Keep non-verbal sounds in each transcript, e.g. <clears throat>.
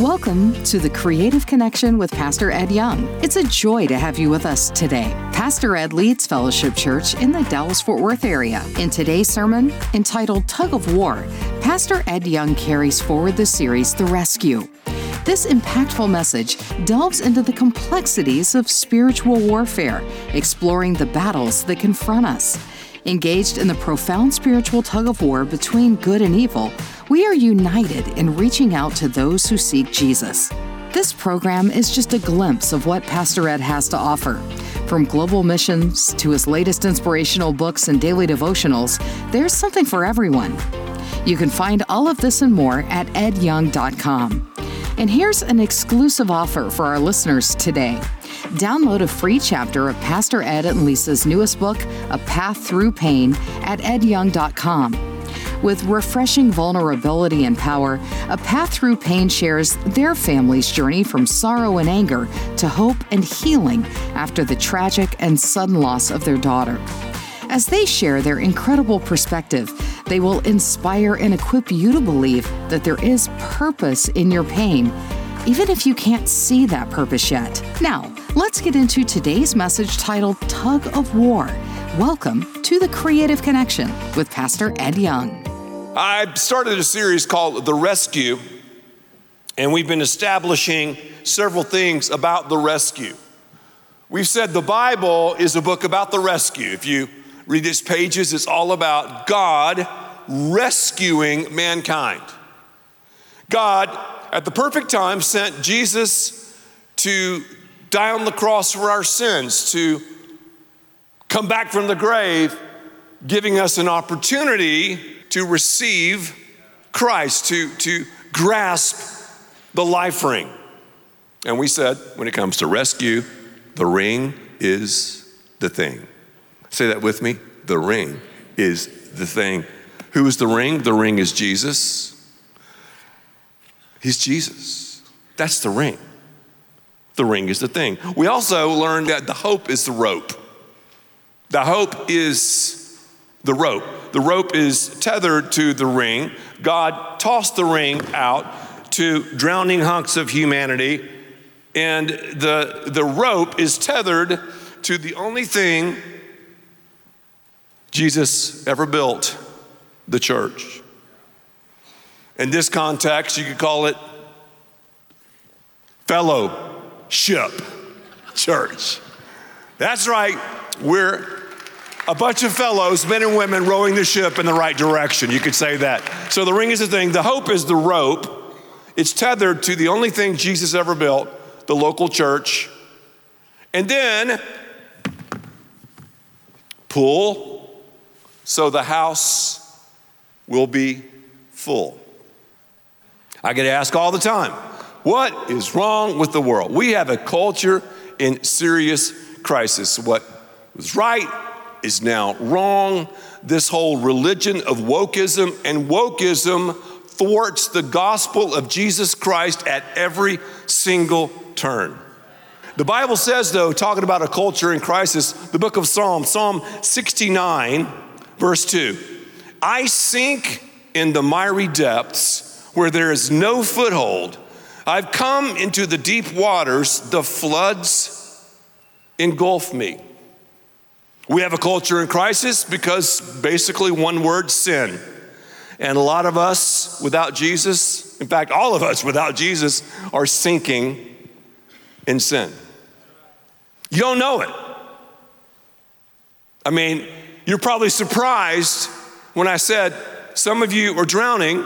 Welcome to the Creative Connection with Pastor Ed Young. It's a joy to have you with us today. Pastor Ed leads Fellowship Church in the Dallas Fort Worth area. In today's sermon, entitled Tug of War, Pastor Ed Young carries forward the series The Rescue. This impactful message delves into the complexities of spiritual warfare, exploring the battles that confront us. Engaged in the profound spiritual tug of war between good and evil, we are united in reaching out to those who seek Jesus. This program is just a glimpse of what Pastor Ed has to offer. From global missions to his latest inspirational books and daily devotionals, there's something for everyone. You can find all of this and more at edyoung.com. And here's an exclusive offer for our listeners today. Download a free chapter of Pastor Ed and Lisa's newest book, A Path Through Pain, at edyoung.com. With refreshing vulnerability and power, A Path Through Pain shares their family's journey from sorrow and anger to hope and healing after the tragic and sudden loss of their daughter. As they share their incredible perspective, they will inspire and equip you to believe that there is purpose in your pain even if you can't see that purpose yet. Now, let's get into today's message titled Tug of War. Welcome to the Creative Connection with Pastor Ed Young. I started a series called The Rescue, and we've been establishing several things about the rescue. We've said the Bible is a book about the rescue. If you read its pages, it's all about God rescuing mankind. God at the perfect time, sent Jesus to die on the cross for our sins, to come back from the grave, giving us an opportunity to receive Christ, to, to grasp the life ring. And we said, when it comes to rescue, the ring is the thing. Say that with me. The ring is the thing. Who is the ring? The ring is Jesus. He's Jesus. That's the ring. The ring is the thing. We also learned that the hope is the rope. The hope is the rope. The rope is tethered to the ring. God tossed the ring out to drowning hunks of humanity, and the, the rope is tethered to the only thing Jesus ever built the church. In this context, you could call it fellowship church. That's right, we're a bunch of fellows, men and women, rowing the ship in the right direction. You could say that. So the ring is the thing, the hope is the rope. It's tethered to the only thing Jesus ever built, the local church. And then pull so the house will be full. I get asked all the time, what is wrong with the world? We have a culture in serious crisis. What was right is now wrong. This whole religion of wokeism and wokeism thwarts the gospel of Jesus Christ at every single turn. The Bible says, though, talking about a culture in crisis, the book of Psalms, Psalm 69, verse 2 I sink in the miry depths where there is no foothold. I've come into the deep waters, the floods engulf me. We have a culture in crisis because basically one word sin. And a lot of us without Jesus, in fact, all of us without Jesus, are sinking in sin. You don't know it. I mean, you're probably surprised when I said some of you are drowning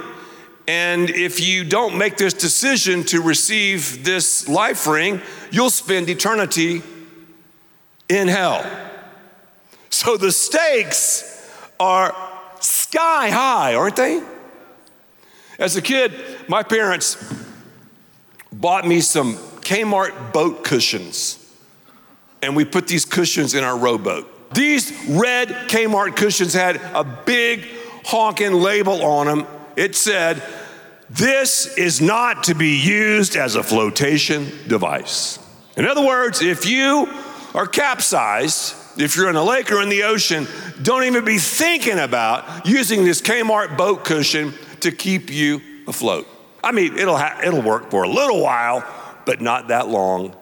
and if you don't make this decision to receive this life ring, you'll spend eternity in hell. So the stakes are sky high, aren't they? As a kid, my parents bought me some Kmart boat cushions, and we put these cushions in our rowboat. These red Kmart cushions had a big honking label on them it said, This is not to be used as a flotation device. In other words, if you are capsized, if you're in a lake or in the ocean, don't even be thinking about using this Kmart boat cushion to keep you afloat. I mean, it'll, ha- it'll work for a little while, but not that long.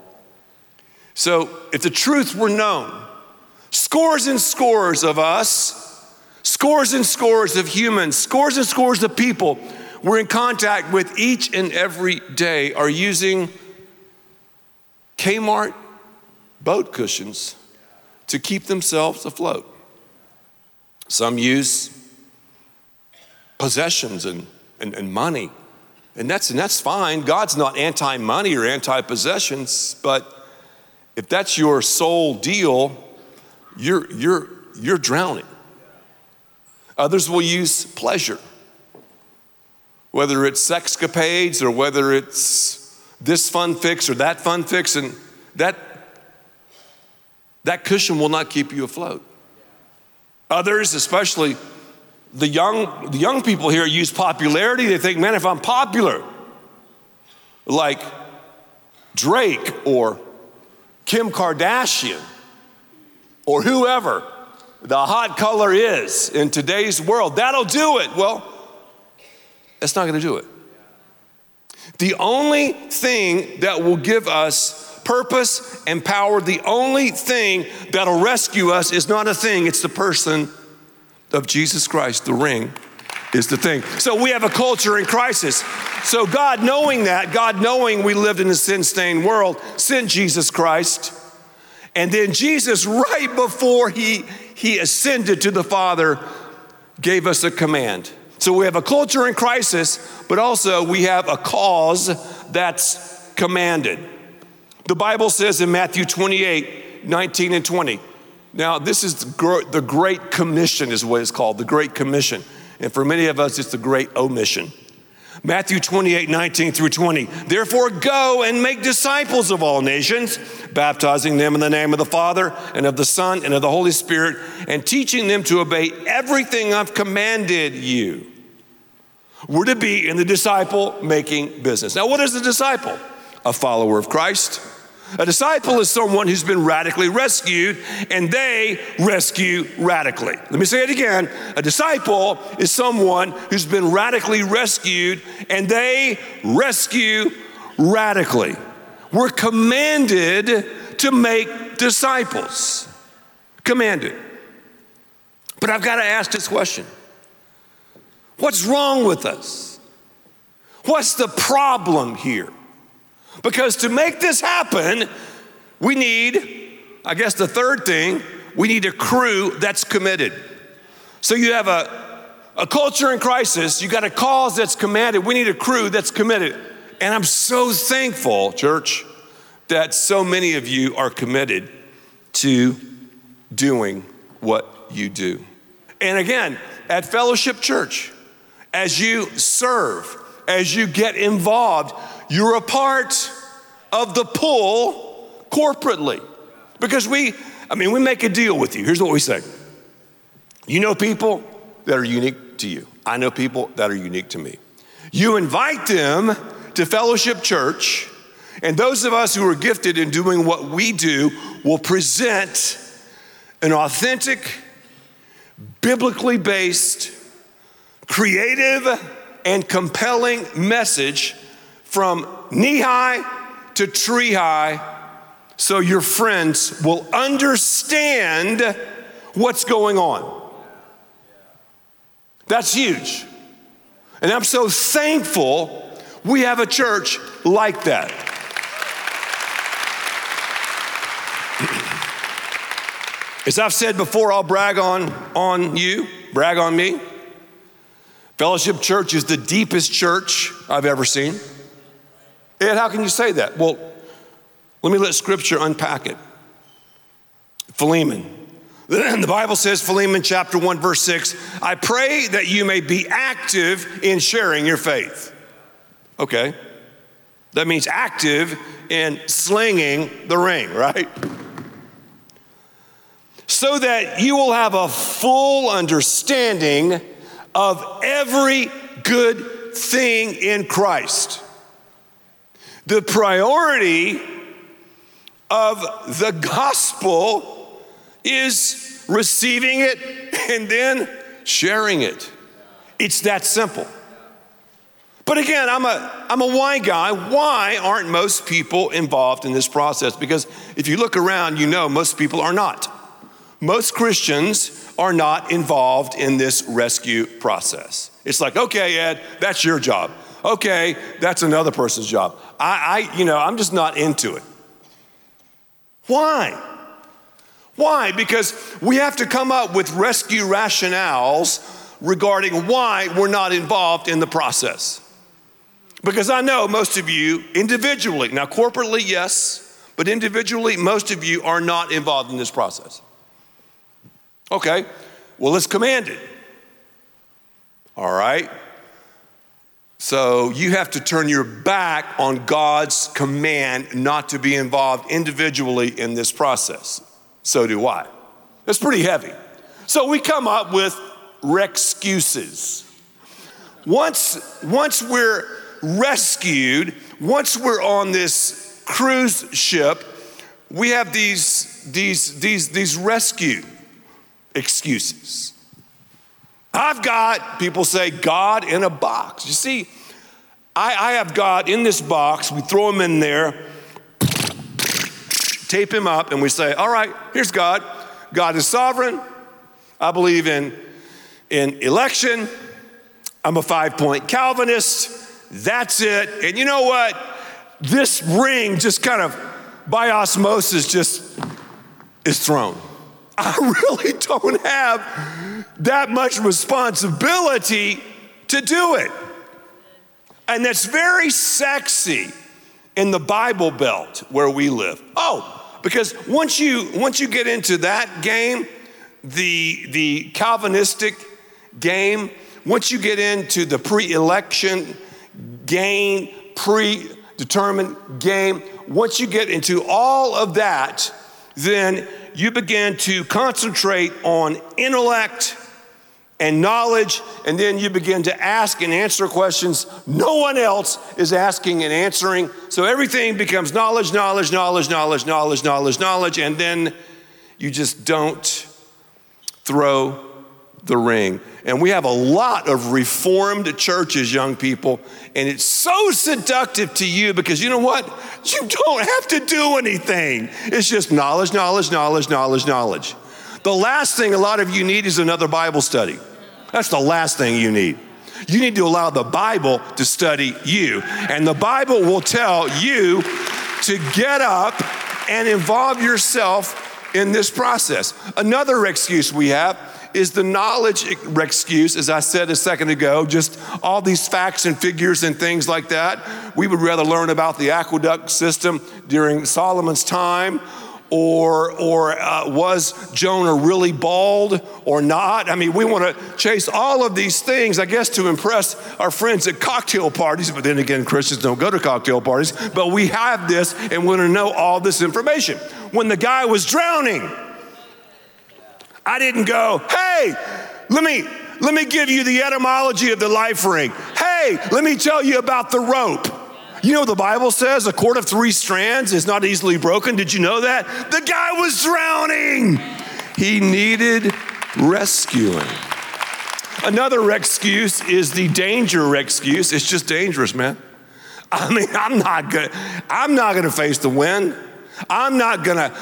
So if the truth were known, scores and scores of us, scores and scores of humans, scores and scores of people we're in contact with each and every day are using Kmart boat cushions to keep themselves afloat. Some use possessions and, and, and money. And that's, and that's fine. God's not anti money or anti possessions, but if that's your sole deal, you're, you're, you're drowning. Others will use pleasure, whether it's sexcapades or whether it's this fun fix or that fun fix, and that, that cushion will not keep you afloat. Others, especially the young, the young people here, use popularity. They think, man, if I'm popular, like Drake or Kim Kardashian or whoever the hot color is in today's world, that'll do it. Well, that's not to do it. The only thing that will give us purpose and power, the only thing that'll rescue us is not a thing, it's the person of Jesus Christ. The ring is the thing. So we have a culture in crisis. So God, knowing that, God knowing we lived in a sin stained world, sent Jesus Christ. And then Jesus, right before he, he ascended to the Father, gave us a command. So we have a culture in crisis, but also we have a cause that's commanded. The Bible says in Matthew 28 19 and 20. Now, this is the Great Commission, is what it's called, the Great Commission. And for many of us, it's the Great Omission. Matthew 28 19 through 20. Therefore, go and make disciples of all nations, baptizing them in the name of the Father and of the Son and of the Holy Spirit, and teaching them to obey everything I've commanded you. We're to be in the disciple making business. Now, what is a disciple? A follower of Christ a disciple is someone who's been radically rescued, and they rescue radically. Let me say it again. A disciple is someone who's been radically rescued, and they rescue radically. We're commanded to make disciples. Commanded. But I've got to ask this question What's wrong with us? What's the problem here? Because to make this happen, we need, I guess the third thing, we need a crew that's committed. So you have a, a culture in crisis, you got a cause that's commanded. We need a crew that's committed. And I'm so thankful, church, that so many of you are committed to doing what you do. And again, at Fellowship Church, as you serve, as you get involved, you're a part of the pull corporately. Because we, I mean, we make a deal with you. Here's what we say You know people that are unique to you, I know people that are unique to me. You invite them to Fellowship Church, and those of us who are gifted in doing what we do will present an authentic, biblically based, creative, and compelling message from knee high to tree high so your friends will understand what's going on. That's huge. And I'm so thankful we have a church like that. <clears throat> As I've said before, I'll brag on, on you, brag on me. Fellowship Church is the deepest church I've ever seen. Ed, how can you say that? Well, let me let scripture unpack it. Philemon. <clears throat> The Bible says, Philemon chapter 1, verse 6, I pray that you may be active in sharing your faith. Okay. That means active in slinging the ring, right? So that you will have a full understanding of every good thing in Christ. The priority of the gospel is receiving it and then sharing it. It's that simple. But again, I'm a, I'm a why guy. Why aren't most people involved in this process? Because if you look around, you know most people are not. Most Christians are not involved in this rescue process. It's like, okay, Ed, that's your job. Okay, that's another person's job. I, I you know, I'm just not into it. Why? Why? Because we have to come up with rescue rationales regarding why we're not involved in the process. Because I know most of you individually, now corporately, yes, but individually, most of you are not involved in this process. Okay, well, it's commanded. All right? So you have to turn your back on God's command not to be involved individually in this process. So do I. It's pretty heavy. So we come up with excuses. Once, once we're rescued, once we're on this cruise ship, we have these, these, these, these rescue excuses. I've got, people say, God in a box. You see, I, I have God in this box. We throw him in there, tape him up, and we say, All right, here's God. God is sovereign. I believe in, in election. I'm a five point Calvinist. That's it. And you know what? This ring just kind of by osmosis just is thrown. I <laughs> really don't have that much responsibility to do it. And that's very sexy in the Bible Belt where we live. Oh, because once you once you get into that game, the the Calvinistic game, once you get into the pre-election game, predetermined game, once you get into all of that, then you begin to concentrate on intellect and knowledge, and then you begin to ask and answer questions no one else is asking and answering. So everything becomes knowledge, knowledge, knowledge, knowledge, knowledge, knowledge, knowledge, and then you just don't throw the ring. And we have a lot of reformed churches, young people, and it's so seductive to you because you know what? You don't have to do anything. It's just knowledge, knowledge, knowledge, knowledge, knowledge. The last thing a lot of you need is another Bible study. That's the last thing you need. You need to allow the Bible to study you. And the Bible will tell you to get up and involve yourself in this process. Another excuse we have is the knowledge excuse, as I said a second ago, just all these facts and figures and things like that. We would rather learn about the aqueduct system during Solomon's time or, or uh, was Jonah really bald or not? I mean, we want to chase all of these things, I guess, to impress our friends at cocktail parties. But then again, Christians don't go to cocktail parties. But we have this and we want to know all this information. When the guy was drowning, I didn't go, hey, let me, let me give you the etymology of the life ring. Hey, let me tell you about the rope. You know, the Bible says a cord of three strands is not easily broken. Did you know that? The guy was drowning. He needed rescuing. Another excuse is the danger excuse. It's just dangerous, man. I mean, I'm not gonna, I'm not gonna face the wind. I'm not gonna,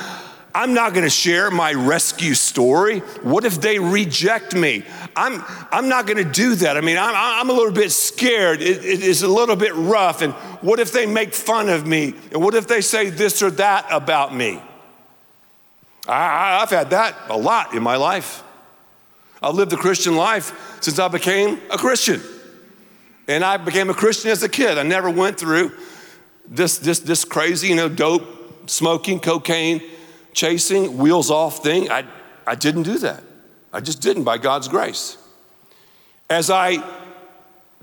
I'm not going to share my rescue story. What if they reject me? I'm, I'm not going to do that. I mean, I'm, I'm a little bit scared. It, it is a little bit rough. And what if they make fun of me? And what if they say this or that about me? I, I've had that a lot in my life. I've lived the Christian life since I became a Christian. And I became a Christian as a kid. I never went through this, this, this crazy, you know, dope, smoking, cocaine, chasing, wheels off thing. I, I didn't do that. I just didn't by God's grace. As I,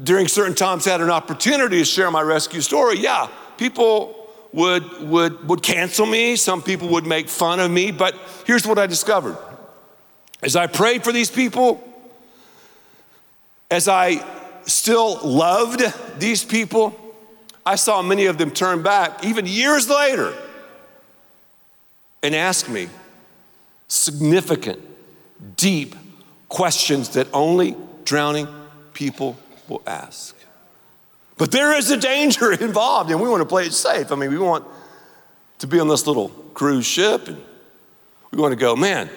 during certain times, had an opportunity to share my rescue story, yeah, people would, would, would cancel me. Some people would make fun of me. But here's what I discovered as I prayed for these people, as I still loved these people, I saw many of them turn back, even years later and ask me significant, deep questions that only drowning people will ask. But there is a danger <laughs> involved, and we want to play it safe. I mean, we want to be on this little cruise ship, and we want to go, man,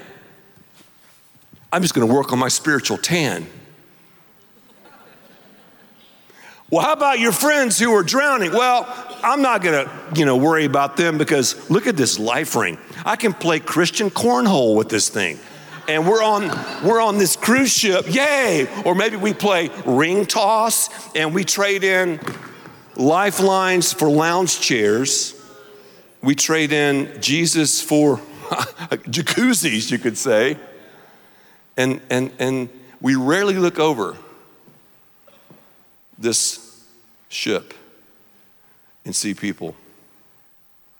I'm just going to work on my spiritual tan. Well, how about your friends who are drowning? Well, I'm not going to, you know, worry about them because look at this life ring. I can play Christian cornhole with this thing. And we're on we're on this cruise ship. Yay! Or maybe we play ring toss and we trade in lifelines for lounge chairs. We trade in Jesus for <laughs> jacuzzis, you could say. And and and we rarely look over this ship and see people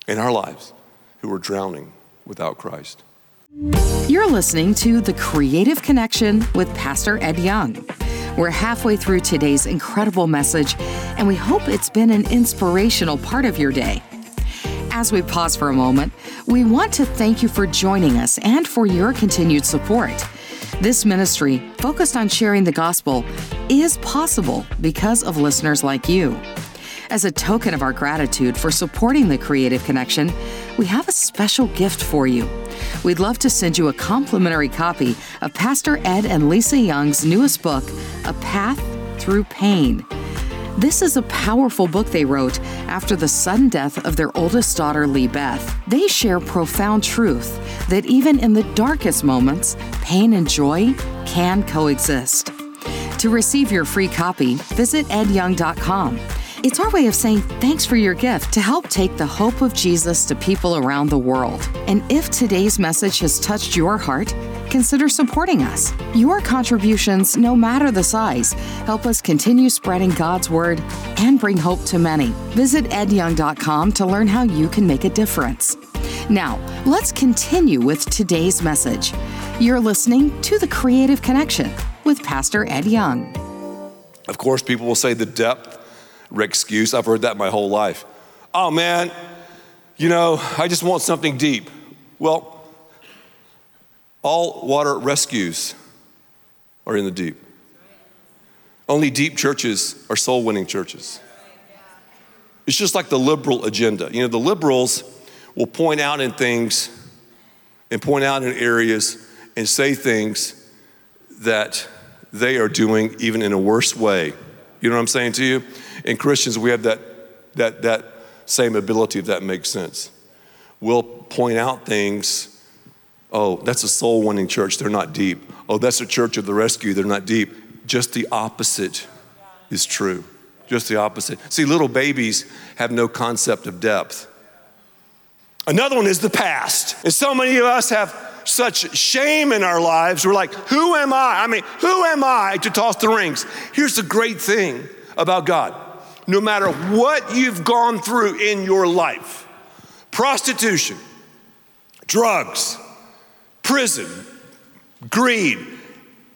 in our lives who are drowning without Christ. You're listening to The Creative Connection with Pastor Ed Young. We're halfway through today's incredible message, and we hope it's been an inspirational part of your day. As we pause for a moment, we want to thank you for joining us and for your continued support. This ministry, focused on sharing the gospel, is possible because of listeners like you. As a token of our gratitude for supporting the Creative Connection, we have a special gift for you. We'd love to send you a complimentary copy of Pastor Ed and Lisa Young's newest book, A Path Through Pain. This is a powerful book they wrote after the sudden death of their oldest daughter, Lee Beth. They share profound truth that even in the darkest moments, pain and joy can coexist. To receive your free copy, visit edyoung.com. It's our way of saying thanks for your gift to help take the hope of Jesus to people around the world. And if today's message has touched your heart, consider supporting us. Your contributions, no matter the size, help us continue spreading God's word and bring hope to many. Visit edyoung.com to learn how you can make a difference. Now, let's continue with today's message. You're listening to The Creative Connection with Pastor Ed Young. Of course, people will say the depth excuse. I've heard that my whole life. Oh man, you know, I just want something deep. Well, all water rescues are in the deep. Only deep churches are soul winning churches. It's just like the liberal agenda. You know, the liberals will point out in things and point out in areas and say things that they are doing even in a worse way. You know what I'm saying to you? In Christians, we have that, that, that same ability, if that makes sense. We'll point out things. Oh, that's a soul winning church. They're not deep. Oh, that's a church of the rescue. They're not deep. Just the opposite is true. Just the opposite. See, little babies have no concept of depth. Another one is the past. And so many of us have such shame in our lives. We're like, who am I? I mean, who am I to toss the rings? Here's the great thing about God no matter what you've gone through in your life prostitution, drugs, prison, greed,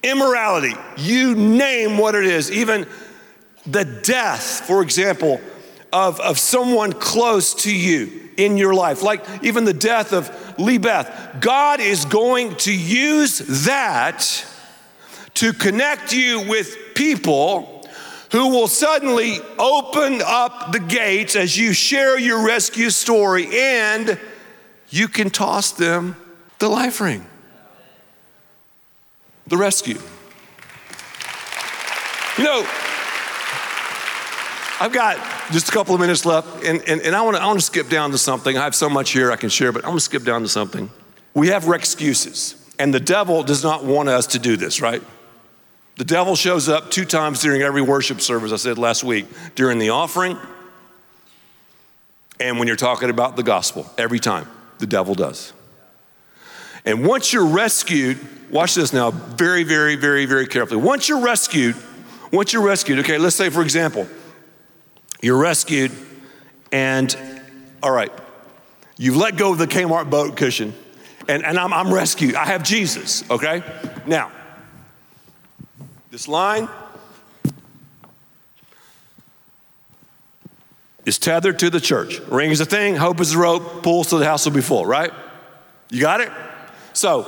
immorality, you name what it is, even the death, for example, of, of someone close to you in your life, like even the death of Lee Beth. God is going to use that to connect you with people who will suddenly open up the gates as you share your rescue story and you can toss them the life ring. The rescue. You know, I've got just a couple of minutes left, and, and, and I want to skip down to something. I have so much here I can share, but I'm going to skip down to something. We have excuses, and the devil does not want us to do this, right? The devil shows up two times during every worship service, I said last week, during the offering and when you're talking about the gospel. Every time, the devil does. And once you're rescued, watch this now very, very, very, very carefully. Once you're rescued, once you're rescued, okay, let's say, for example, you're rescued and, all right, you've let go of the Kmart boat cushion and, and I'm, I'm rescued. I have Jesus, okay? Now, this line is tethered to the church. Ring is a thing, hope is a rope, pulls to the house will be full, right? You got it? So,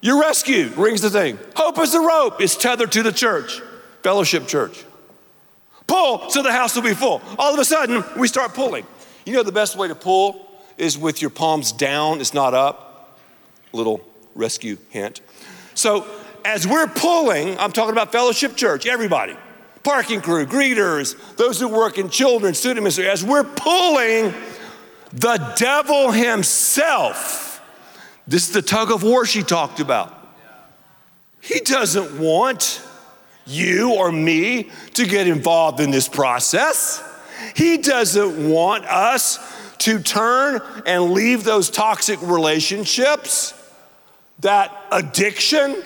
you're rescued, rings the thing. Hope is the rope, it's tethered to the church, fellowship church. Pull so the house will be full. All of a sudden, we start pulling. You know, the best way to pull is with your palms down, it's not up. Little rescue hint. So, as we're pulling, I'm talking about Fellowship Church, everybody, parking crew, greeters, those who work in children's student ministry, as we're pulling, the devil himself, this is the tug of war she talked about. He doesn't want you or me to get involved in this process. He doesn't want us to turn and leave those toxic relationships, that addiction,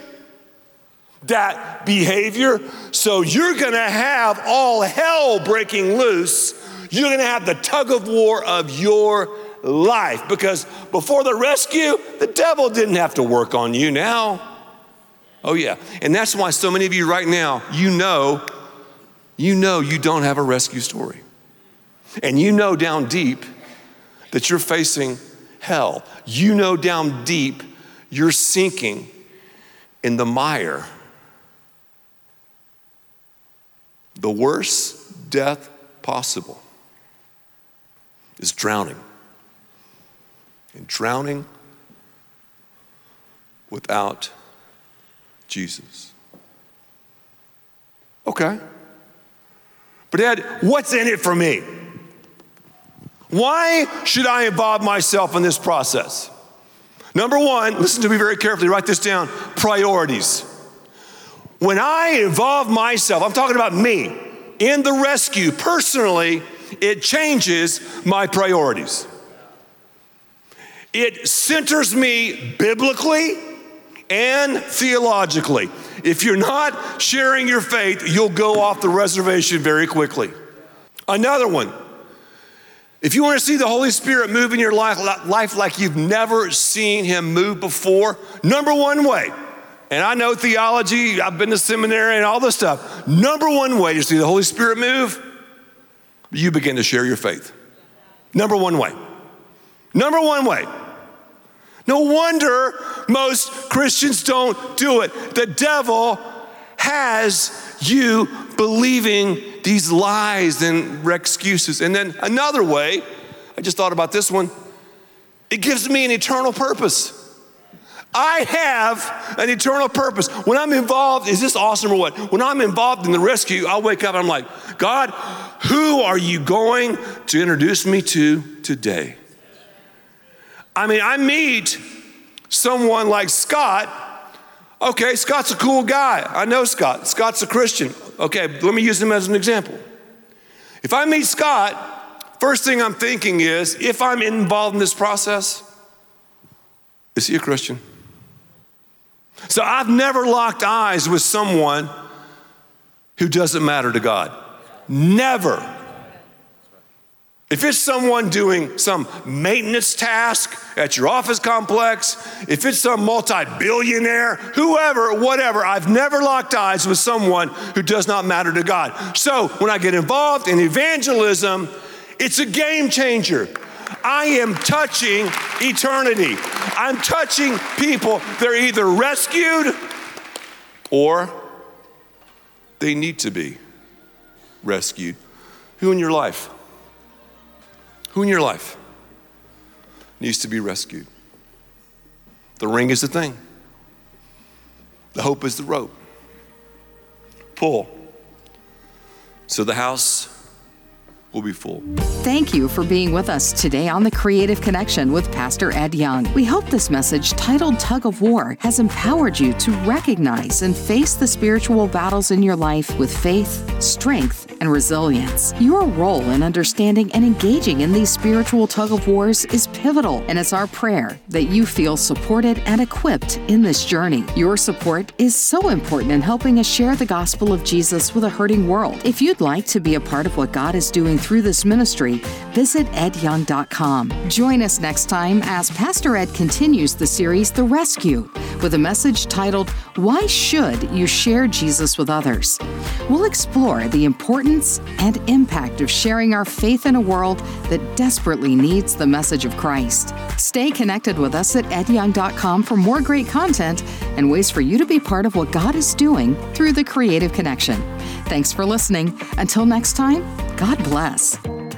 that behavior. So you're gonna have all hell breaking loose. You're gonna have the tug of war of your life because before the rescue, the devil didn't have to work on you now. Oh, yeah. And that's why so many of you right now, you know, you know you don't have a rescue story. And you know down deep that you're facing hell. You know down deep you're sinking in the mire. The worst death possible is drowning. And drowning without Jesus. Okay. But, Ed, what's in it for me? Why should I involve myself in this process? Number one, listen to me very carefully, write this down priorities. When I involve myself, I'm talking about me, in the rescue personally, it changes my priorities. It centers me biblically and theologically. If you're not sharing your faith, you'll go off the reservation very quickly. Another one. If you want to see the Holy Spirit move in your life, life like you've never seen Him move before, number one way, and I know theology, I've been to seminary and all this stuff. Number one way to see the Holy Spirit move, you begin to share your faith. Number one way. Number one way. No wonder most Christians don't do it. The devil has you believing these lies and excuses. And then another way, I just thought about this one, it gives me an eternal purpose. I have an eternal purpose. When I'm involved, is this awesome or what? When I'm involved in the rescue, I'll wake up and I'm like, God, who are you going to introduce me to today? I mean, I meet someone like Scott. Okay, Scott's a cool guy. I know Scott. Scott's a Christian. Okay, let me use him as an example. If I meet Scott, first thing I'm thinking is if I'm involved in this process, is he a Christian? So I've never locked eyes with someone who doesn't matter to God. Never. If it's someone doing some maintenance task at your office complex, if it's some multi billionaire, whoever, whatever, I've never locked eyes with someone who does not matter to God. So when I get involved in evangelism, it's a game changer. I am touching eternity. I'm touching people. They're either rescued or they need to be rescued. Who in your life? Who in your life needs to be rescued? The ring is the thing, the hope is the rope. Pull so the house will be full. Thank you for being with us today on The Creative Connection with Pastor Ed Young. We hope this message, titled Tug of War, has empowered you to recognize and face the spiritual battles in your life with faith, strength, and resilience. Your role in understanding and engaging in these spiritual tug of wars is pivotal, and it's our prayer that you feel supported and equipped in this journey. Your support is so important in helping us share the gospel of Jesus with a hurting world. If you'd like to be a part of what God is doing through this ministry, visit edyoung.com. Join us next time as Pastor Ed continues the series The Rescue with a message titled Why should you share Jesus with others? We'll explore the importance and impact of sharing our faith in a world that desperately needs the message of Christ. Stay connected with us at edyoung.com for more great content and ways for you to be part of what God is doing through the Creative Connection. Thanks for listening. Until next time, God bless us.